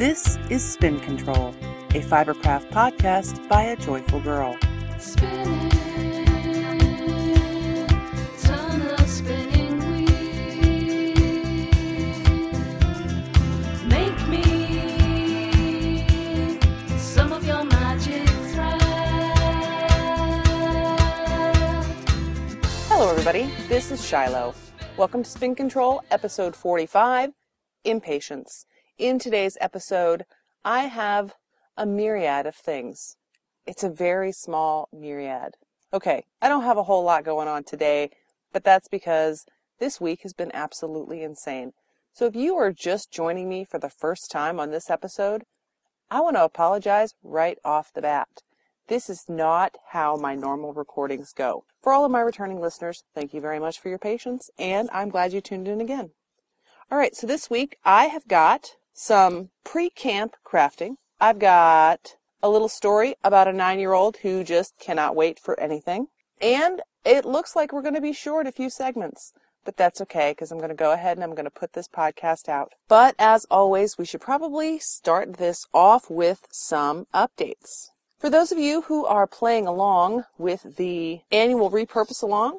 This is Spin Control, a Fibercraft podcast by a joyful girl. Spinning. Hello, everybody. This is Shiloh. Welcome to Spin Control, episode 45 Impatience. In today's episode, I have a myriad of things. It's a very small myriad. Okay, I don't have a whole lot going on today, but that's because this week has been absolutely insane. So if you are just joining me for the first time on this episode, I want to apologize right off the bat. This is not how my normal recordings go. For all of my returning listeners, thank you very much for your patience, and I'm glad you tuned in again. All right, so this week I have got some pre-camp crafting. I've got a little story about a nine-year-old who just cannot wait for anything. And it looks like we're going to be short a few segments, but that's okay because I'm going to go ahead and I'm going to put this podcast out. But as always, we should probably start this off with some updates. For those of you who are playing along with the annual repurpose along,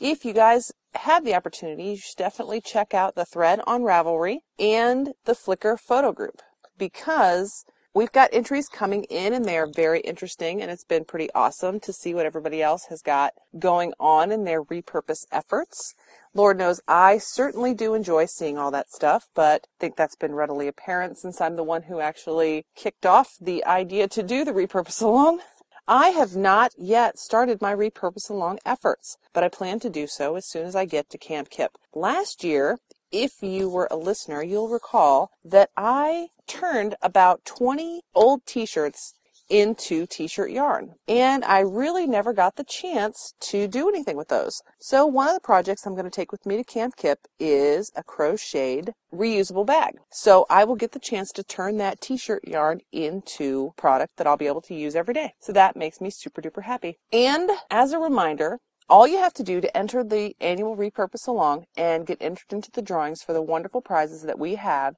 if you guys have the opportunity, you should definitely check out the thread on Ravelry and the Flickr photo group because we've got entries coming in and they are very interesting and it's been pretty awesome to see what everybody else has got going on in their repurpose efforts. Lord knows I certainly do enjoy seeing all that stuff, but I think that's been readily apparent since I'm the one who actually kicked off the idea to do the repurpose along. I have not yet started my repurpose along efforts, but I plan to do so as soon as I get to Camp Kip. Last year, if you were a listener, you'll recall that I turned about 20 old t-shirts into t-shirt yarn. And I really never got the chance to do anything with those. So one of the projects I'm going to take with me to Camp Kip is a crocheted reusable bag. So I will get the chance to turn that t-shirt yarn into product that I'll be able to use every day. So that makes me super duper happy. And as a reminder, all you have to do to enter the annual repurpose along and get entered into the drawings for the wonderful prizes that we have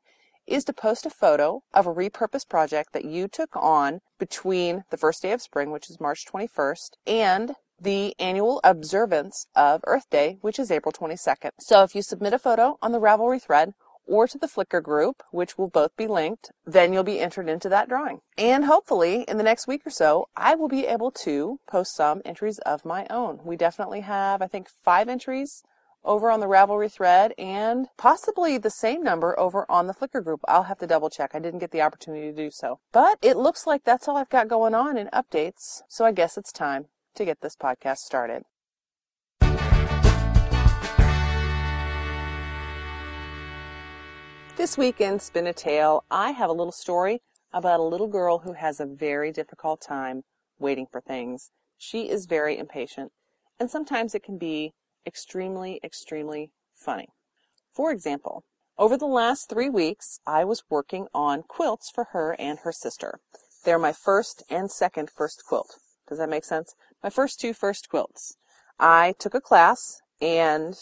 is to post a photo of a repurposed project that you took on between the first day of spring, which is March 21st, and the annual observance of Earth Day, which is April 22nd. So if you submit a photo on the Ravelry thread or to the Flickr group, which will both be linked, then you'll be entered into that drawing. And hopefully in the next week or so, I will be able to post some entries of my own. We definitely have, I think, five entries over on the Ravelry thread and possibly the same number over on the Flickr group. I'll have to double check. I didn't get the opportunity to do so. But it looks like that's all I've got going on in updates. So I guess it's time to get this podcast started. This week in Spin a Tale, I have a little story about a little girl who has a very difficult time waiting for things. She is very impatient, and sometimes it can be extremely, extremely funny. For example, over the last three weeks, I was working on quilts for her and her sister. They're my first and second first quilt. Does that make sense? My first two first quilts. I took a class and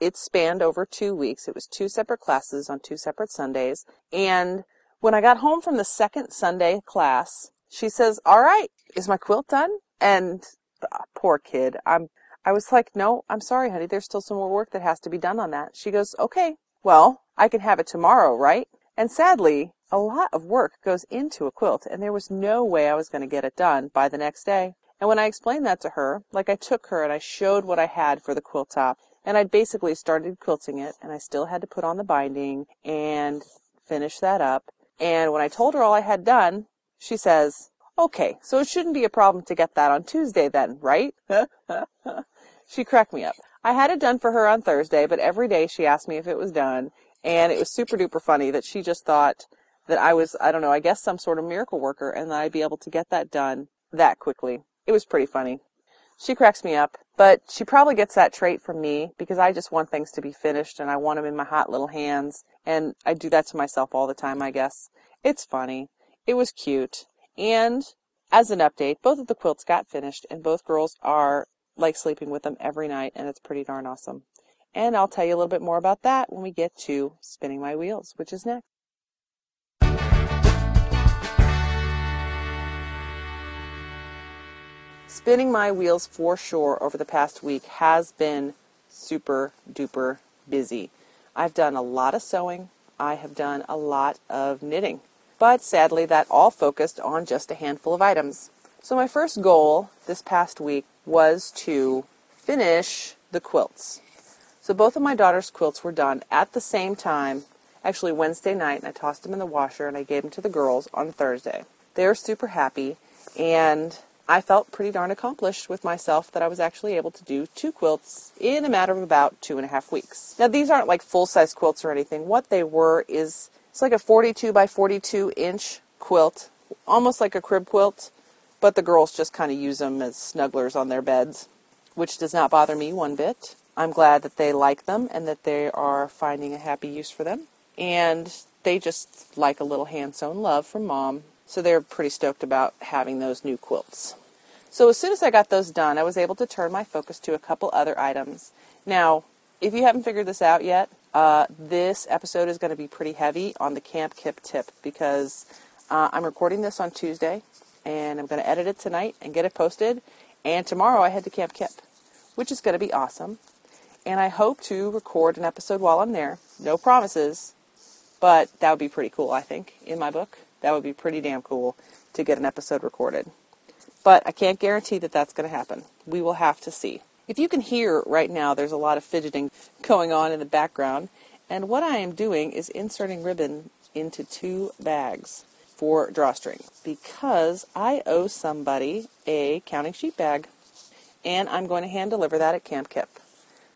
it spanned over two weeks. It was two separate classes on two separate Sundays. And when I got home from the second Sunday class, she says, all right, is my quilt done? And ah, poor kid, I'm, I was like, no, I'm sorry, honey. There's still some more work that has to be done on that. She goes, okay, well, I can have it tomorrow, right? And sadly, a lot of work goes into a quilt and there was no way I was going to get it done by the next day. And when I explained that to her, like I took her and I showed what I had for the quilt top and I'd basically started quilting it and I still had to put on the binding and finish that up. And when I told her all I had done, she says, okay, so it shouldn't be a problem to get that on Tuesday then, right? she cracked me up. I had it done for her on Thursday, but every day she asked me if it was done. And it was super duper funny that she just thought that I was, I don't know, I guess some sort of miracle worker and that I'd be able to get that done that quickly. It was pretty funny. She cracks me up, but she probably gets that trait from me because I just want things to be finished and I want them in my hot little hands. And I do that to myself all the time, I guess. It's funny. It was cute. And as an update, both of the quilts got finished and both girls are like sleeping with them every night, and it's pretty darn awesome. And I'll tell you a little bit more about that when we get to spinning my wheels, which is next. Spinning my wheels for sure over the past week has been super duper busy. I've done a lot of sewing, I have done a lot of knitting, but sadly, that all focused on just a handful of items. So, my first goal this past week was to finish the quilts. So, both of my daughter's quilts were done at the same time, actually Wednesday night, and I tossed them in the washer and I gave them to the girls on Thursday. They were super happy, and I felt pretty darn accomplished with myself that I was actually able to do two quilts in a matter of about two and a half weeks. Now, these aren't like full size quilts or anything. What they were is it's like a 42 by 42 inch quilt, almost like a crib quilt, but the girls just kind of use them as snugglers on their beds, which does not bother me one bit. I'm glad that they like them and that they are finding a happy use for them. And they just like a little hand sewn love from mom so they're pretty stoked about having those new quilts. So as soon as I got those done, I was able to turn my focus to a couple other items. Now, if you haven't figured this out yet, uh, this episode is going to be pretty heavy on the Camp Kip tip because uh, I'm recording this on Tuesday and I'm going to edit it tonight and get it posted. And tomorrow I head to Camp Kip, which is going to be awesome. And I hope to record an episode while I'm there. No promises, but that would be pretty cool, I think, in my book. That would be pretty damn cool to get an episode recorded. But I can't guarantee that that's going to happen. We will have to see. If you can hear right now, there's a lot of fidgeting going on in the background. And what I am doing is inserting ribbon into two bags for drawstring because I owe somebody a counting sheet bag and I'm going to hand deliver that at Camp Kip.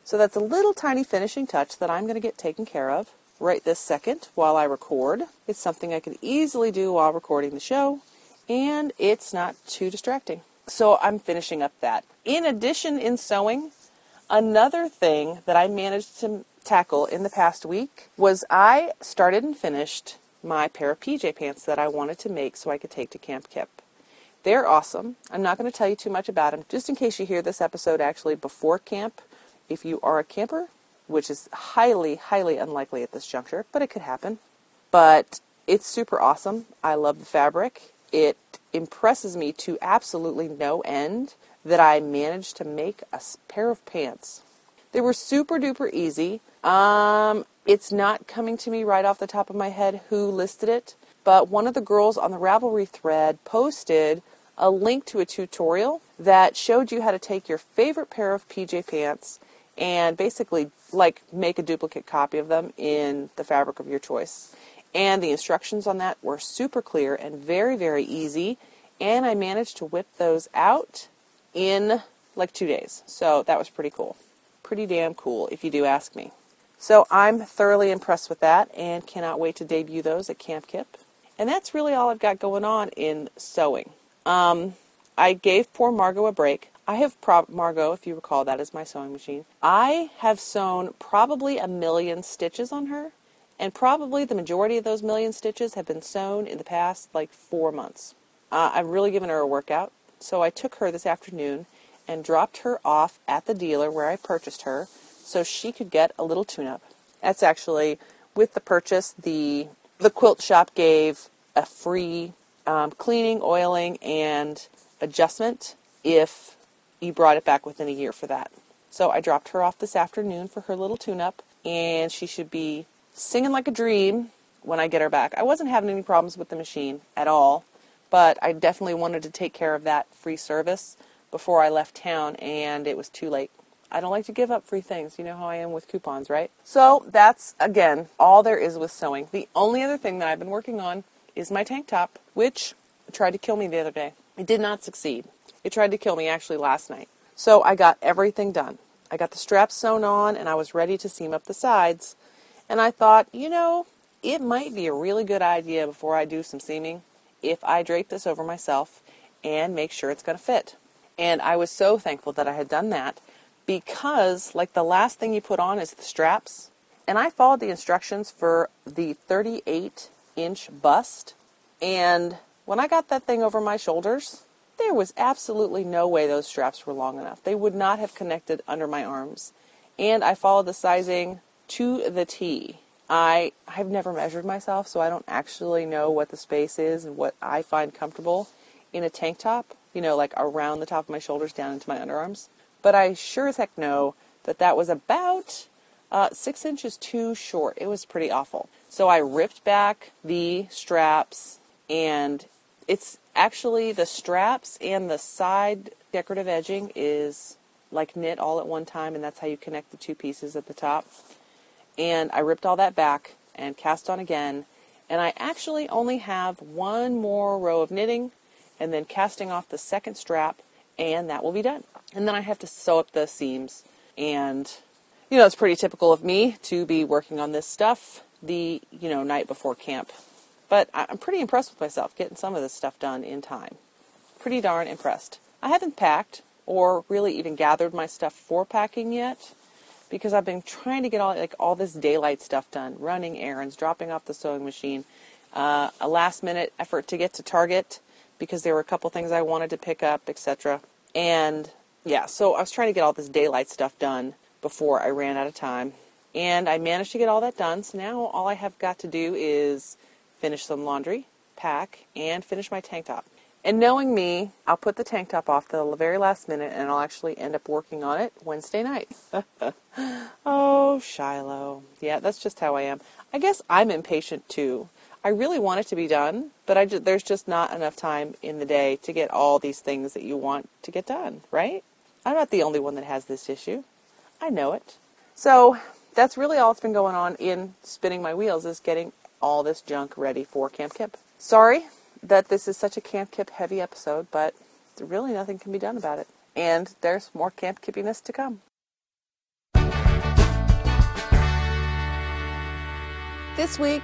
So that's a little tiny finishing touch that I'm going to get taken care of right this second while I record. It's something I can easily do while recording the show, and it's not too distracting. So I'm finishing up that. In addition, in sewing, another thing that I managed to tackle in the past week was I started and finished my pair of PJ pants that I wanted to make so I could take to Camp Kip. They're awesome. I'm not going to tell you too much about them, just in case you hear this episode actually before camp. If you are a camper, which is highly, highly unlikely at this juncture, but it could happen. But it's super awesome. I love the fabric. It impresses me to absolutely no end that I managed to make a pair of pants. They were super duper easy. Um, it's not coming to me right off the top of my head who listed it, but one of the girls on the Ravelry thread posted a link to a tutorial that showed you how to take your favorite pair of PJ pants and basically like make a duplicate copy of them in the fabric of your choice. And the instructions on that were super clear and very, very easy. And I managed to whip those out in like two days. So that was pretty cool. Pretty damn cool, if you do ask me. So I'm thoroughly impressed with that and cannot wait to debut those at Camp Kip. And that's really all I've got going on in sewing. Um, I gave poor Margot a break. I have prob Margot, if you recall, that is my sewing machine. I have sewn probably a million stitches on her, and probably the majority of those million stitches have been sewn in the past like four months. Uh, I've really given her a workout, so I took her this afternoon and dropped her off at the dealer where I purchased her, so she could get a little tune-up. That's actually with the purchase. The the quilt shop gave a free um, cleaning, oiling, and adjustment if you brought it back within a year for that. So I dropped her off this afternoon for her little tune up, and she should be singing like a dream when I get her back. I wasn't having any problems with the machine at all, but I definitely wanted to take care of that free service before I left town, and it was too late. I don't like to give up free things. You know how I am with coupons, right? So that's, again, all there is with sewing. The only other thing that I've been working on is my tank top, which tried to kill me the other day. It did not succeed. It tried to kill me actually last night. So I got everything done. I got the straps sewn on and I was ready to seam up the sides. And I thought, you know, it might be a really good idea before I do some seaming if I drape this over myself and make sure it's going to fit. And I was so thankful that I had done that because, like, the last thing you put on is the straps. And I followed the instructions for the 38 inch bust. And when I got that thing over my shoulders, there was absolutely no way those straps were long enough. They would not have connected under my arms. And I followed the sizing to the T. I I've never measured myself, so I don't actually know what the space is and what I find comfortable in a tank top, you know, like around the top of my shoulders down into my underarms. But I sure as heck know that that was about uh, six inches too short. It was pretty awful. So I ripped back the straps, and it's actually the straps and the side decorative edging is like knit all at one time, and that's how you connect the two pieces at the top. And I ripped all that back and cast on again. And I actually only have one more row of knitting and then casting off the second strap, and that will be done. And then I have to sew up the seams. And, you know, it's pretty typical of me to be working on this stuff the, you know, night before camp. But I'm pretty impressed with myself getting some of this stuff done in time. Pretty darn impressed. I haven't packed or really even gathered my stuff for packing yet because I've been trying to get all like all this daylight stuff done, running errands, dropping off the sewing machine, uh, a last minute effort to get to Target because there were a couple things I wanted to pick up, etc. And yeah, so I was trying to get all this daylight stuff done before I ran out of time, and I managed to get all that done. So now all I have got to do is finish some laundry, pack, and finish my tank top. And knowing me, I'll put the tank top off the very last minute and I'll actually end up working on it Wednesday night. oh, Shiloh. Yeah, that's just how I am. I guess I'm impatient too. I really want it to be done, but I there's just not enough time in the day to get all these things that you want to get done, right? I'm not the only one that has this issue. I know it. So that's really all that's been going on in spinning my wheels is getting all this junk ready for Camp Kip. Sorry that this is such a Camp Kip heavy episode, but really nothing can be done about it. And there's more Camp Kippiness to come. This week,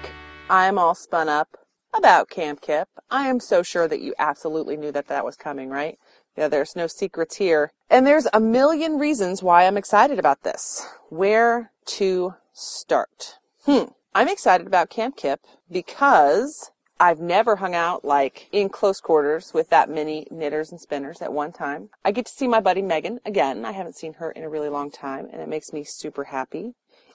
I'm all spun up about Camp Kip. I am so sure that you absolutely knew that that was coming, right? Yeah, there's no secrets here. And there's a million reasons why I'm excited about this. Where to start? Hmm. I'm excited about Camp Kip because I've never hung out like in close quarters with that many knitters and spinners at one time. I get to see my buddy Megan again. I haven't seen her in a really long time and it makes me super happy.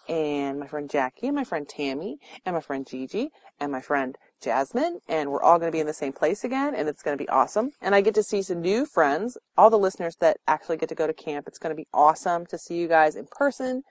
And my friend Jackie and my friend Tammy and my friend Gigi and my friend Jasmine and we're all going to be in the same place again and it's going to be awesome. And I get to see some new friends, all the listeners that actually get to go to camp. It's going to be awesome to see you guys in person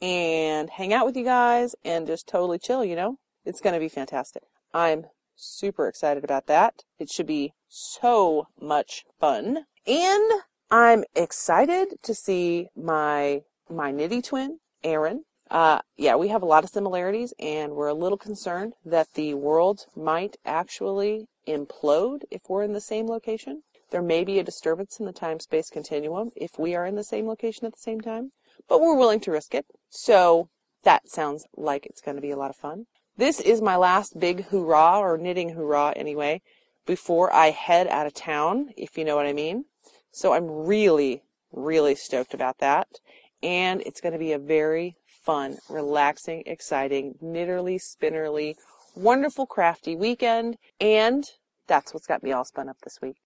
and hang out with you guys and just totally chill, you know? It's going to be fantastic. I'm super excited about that. It should be so much fun. And I'm excited to see my my nitty twin, Aaron. Uh, yeah, we have a lot of similarities, and we're a little concerned that the world might actually implode if we're in the same location. There may be a disturbance in the time space continuum if we are in the same location at the same time, but we're willing to risk it. So that sounds like it's going to be a lot of fun. This is my last big hoorah, or knitting hoorah anyway, before I head out of town, if you know what I mean. So I'm really, really stoked about that. And it's going to be a very fun, relaxing, exciting, knitterly, spinnerly, wonderful, crafty weekend. And that's what's got me all spun up this week.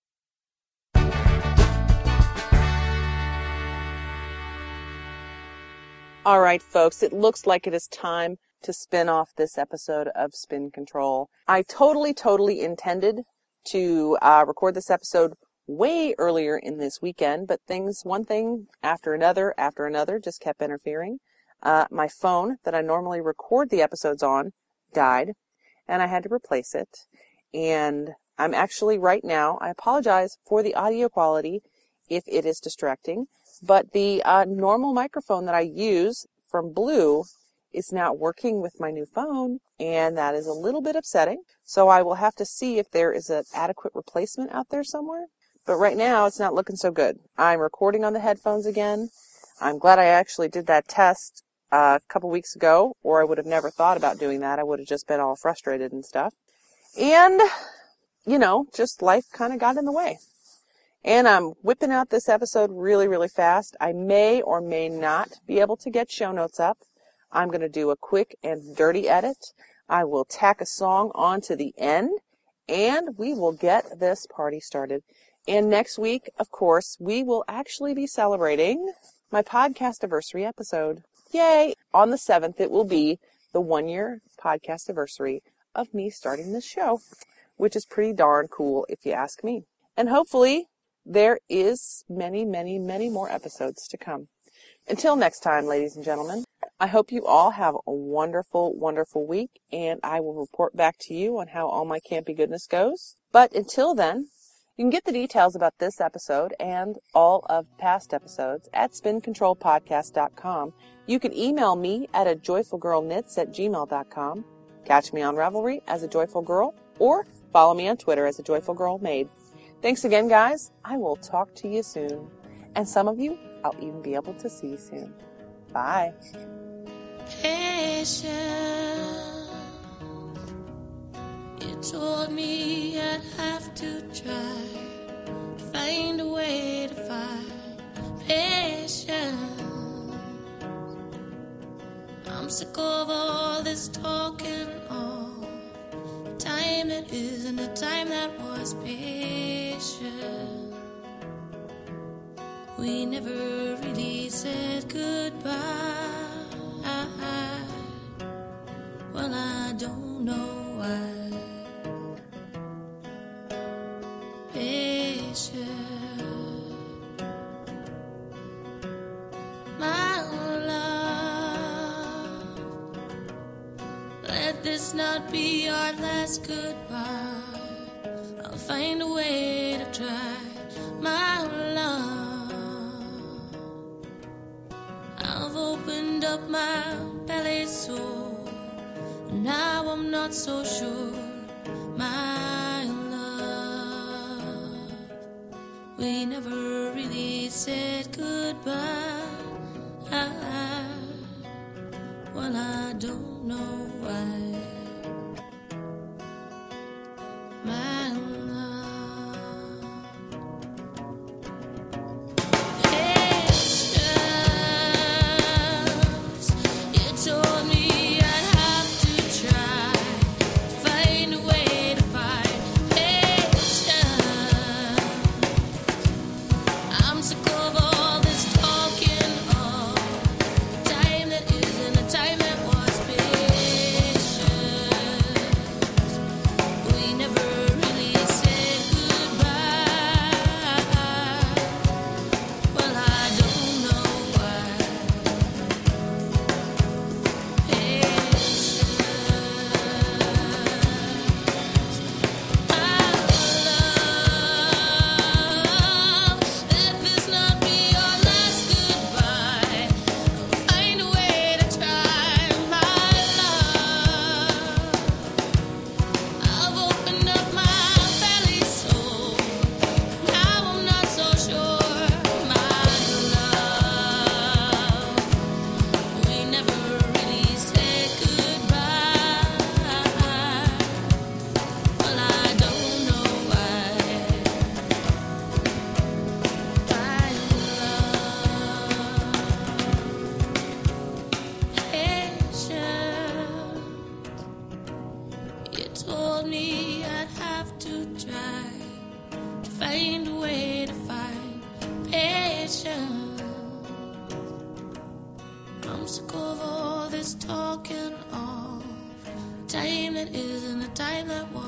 All right, folks, it looks like it is time to spin off this episode of Spin Control. I totally, totally intended to uh, record this episode way earlier in this weekend, but things, one thing after another after another, just kept interfering. Uh, my phone that I normally record the episodes on died, and I had to replace it. And I'm actually right now, I apologize for the audio quality if it is distracting, but the uh, normal microphone that I use from Blue is not working with my new phone, and that is a little bit upsetting. So I will have to see if there is an adequate replacement out there somewhere. But right now, it's not looking so good. I'm recording on the headphones again. I'm glad I actually did that test uh, a couple weeks ago, or I would have never thought about doing that. I would have just been all frustrated and stuff. And, you know, just life kind of got in the way. And I'm whipping out this episode really, really fast. I may or may not be able to get show notes up. I'm going to do a quick and dirty edit. I will tack a song onto the end and we will get this party started. And next week, of course, we will actually be celebrating my podcast anniversary episode. Yay! On the 7th, it will be the one year podcast anniversary of me starting this show, which is pretty darn cool if you ask me. And hopefully there is many, many, many more episodes to come. Until next time, ladies and gentlemen, I hope you all have a wonderful, wonderful week, and I will report back to you on how all my campy goodness goes. But until then, you can get the details about this episode and all of past episodes at spincontrolpodcast.com. You can email me at a joyfulgirlknits at gmail.com. Catch me on Ravelry as a joyful girl, or follow me on Twitter as a joyful girl maid. Thanks again, guys. I will talk to you soon. And some of you, I'll even be able to see soon. Bye. Patience. Told me I'd have to try to find a way to find patience. I'm sick of all this talking, all the time that isn't the time that was patient. We never really said goodbye. Well, I don't know why. Be our last goodbye. I'll find a way to try, my love. I've opened up my belly so now I'm not so sure, my love. We never really said goodbye. Well, I don't know why. Find a way to find patience. I'm sick of all this talking of time that isn't the time that was